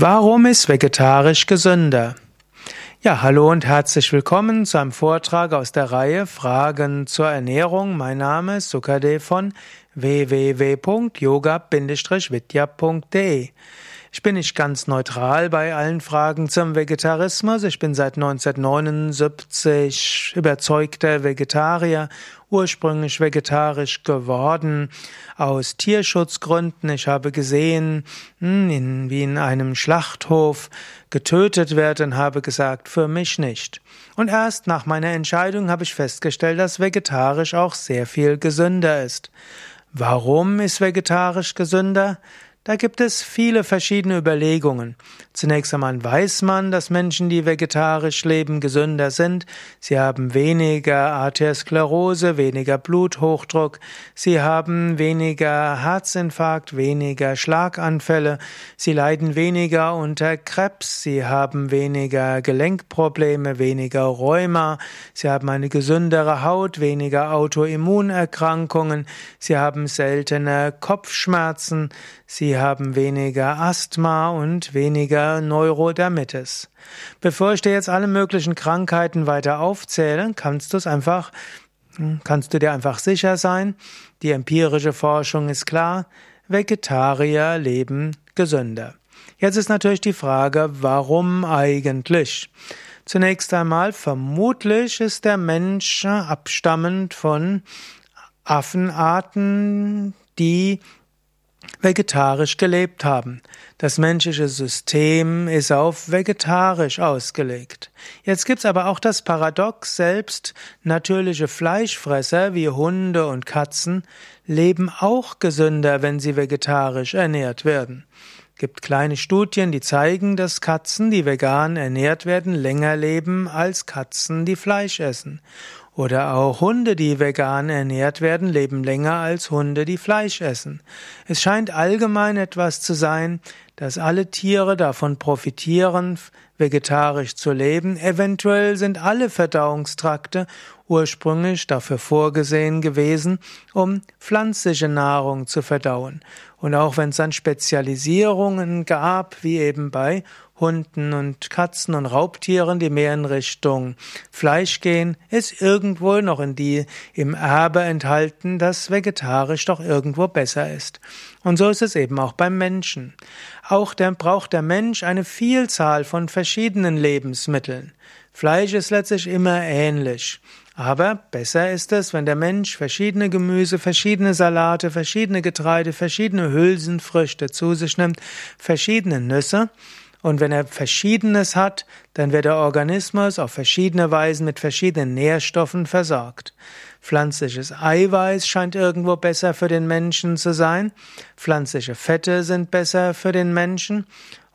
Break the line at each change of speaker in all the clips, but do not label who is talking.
Warum ist vegetarisch gesünder? Ja, hallo und herzlich willkommen zu einem Vortrag aus der Reihe Fragen zur Ernährung. Mein Name ist Sukade von www.yoga-vidya.de. Ich bin nicht ganz neutral bei allen Fragen zum Vegetarismus. Ich bin seit 1979 überzeugter Vegetarier, ursprünglich vegetarisch geworden aus Tierschutzgründen. Ich habe gesehen, hm, wie in einem Schlachthof getötet wird und habe gesagt, für mich nicht. Und erst nach meiner Entscheidung habe ich festgestellt, dass vegetarisch auch sehr viel gesünder ist. Warum ist vegetarisch gesünder? Da gibt es viele verschiedene Überlegungen. Zunächst einmal weiß man, dass Menschen, die vegetarisch leben, gesünder sind. Sie haben weniger Arteriosklerose, weniger Bluthochdruck, sie haben weniger Herzinfarkt, weniger Schlaganfälle, sie leiden weniger unter Krebs, sie haben weniger Gelenkprobleme, weniger Rheuma, sie haben eine gesündere Haut, weniger Autoimmunerkrankungen, sie haben seltener Kopfschmerzen, sie haben weniger Asthma und weniger Neurodermitis. Bevor ich dir jetzt alle möglichen Krankheiten weiter aufzähle, kannst du es einfach, kannst du dir einfach sicher sein, die empirische Forschung ist klar, Vegetarier leben gesünder. Jetzt ist natürlich die Frage, warum eigentlich? Zunächst einmal, vermutlich ist der Mensch abstammend von Affenarten, die vegetarisch gelebt haben. Das menschliche System ist auf vegetarisch ausgelegt. Jetzt gibt's aber auch das Paradox, selbst natürliche Fleischfresser wie Hunde und Katzen leben auch gesünder, wenn sie vegetarisch ernährt werden. Es gibt kleine Studien, die zeigen, dass Katzen, die vegan ernährt werden, länger leben als Katzen, die Fleisch essen. Oder auch Hunde, die vegan ernährt werden, leben länger als Hunde, die Fleisch essen. Es scheint allgemein etwas zu sein, dass alle Tiere davon profitieren, vegetarisch zu leben. Eventuell sind alle Verdauungstrakte ursprünglich dafür vorgesehen gewesen, um pflanzliche Nahrung zu verdauen. Und auch wenn es dann Spezialisierungen gab, wie eben bei Hunden und Katzen und Raubtieren, die mehr in Richtung Fleisch gehen, ist irgendwo noch in die im Erbe enthalten, dass vegetarisch doch irgendwo besser ist. Und so ist es eben auch beim Menschen. Auch der, braucht der Mensch eine Vielzahl von verschiedenen Lebensmitteln. Fleisch ist letztlich immer ähnlich. Aber besser ist es, wenn der Mensch verschiedene Gemüse, verschiedene Salate, verschiedene Getreide, verschiedene Hülsenfrüchte zu sich nimmt, verschiedene Nüsse, und wenn er Verschiedenes hat, dann wird der Organismus auf verschiedene Weisen mit verschiedenen Nährstoffen versorgt. Pflanzliches Eiweiß scheint irgendwo besser für den Menschen zu sein. Pflanzliche Fette sind besser für den Menschen.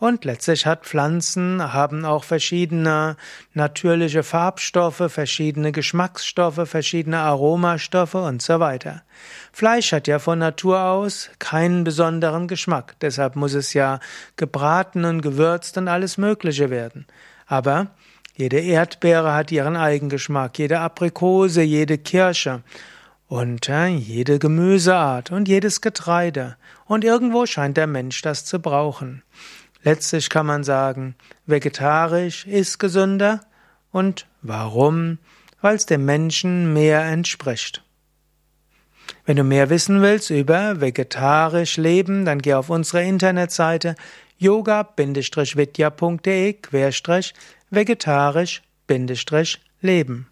Und letztlich hat Pflanzen, haben auch verschiedene natürliche Farbstoffe, verschiedene Geschmacksstoffe, verschiedene Aromastoffe und so weiter. Fleisch hat ja von Natur aus keinen besonderen Geschmack. Deshalb muss es ja gebraten und gewürzt und alles Mögliche werden. Aber jede Erdbeere hat ihren Eigengeschmack, jede Aprikose, jede Kirsche und äh, jede Gemüseart und jedes Getreide. Und irgendwo scheint der Mensch das zu brauchen. Letztlich kann man sagen, vegetarisch ist gesünder. Und warum? Weil es dem Menschen mehr entspricht. Wenn du mehr wissen willst über vegetarisch Leben, dann geh auf unsere Internetseite yoga-vidya.de vegetarisch-leben.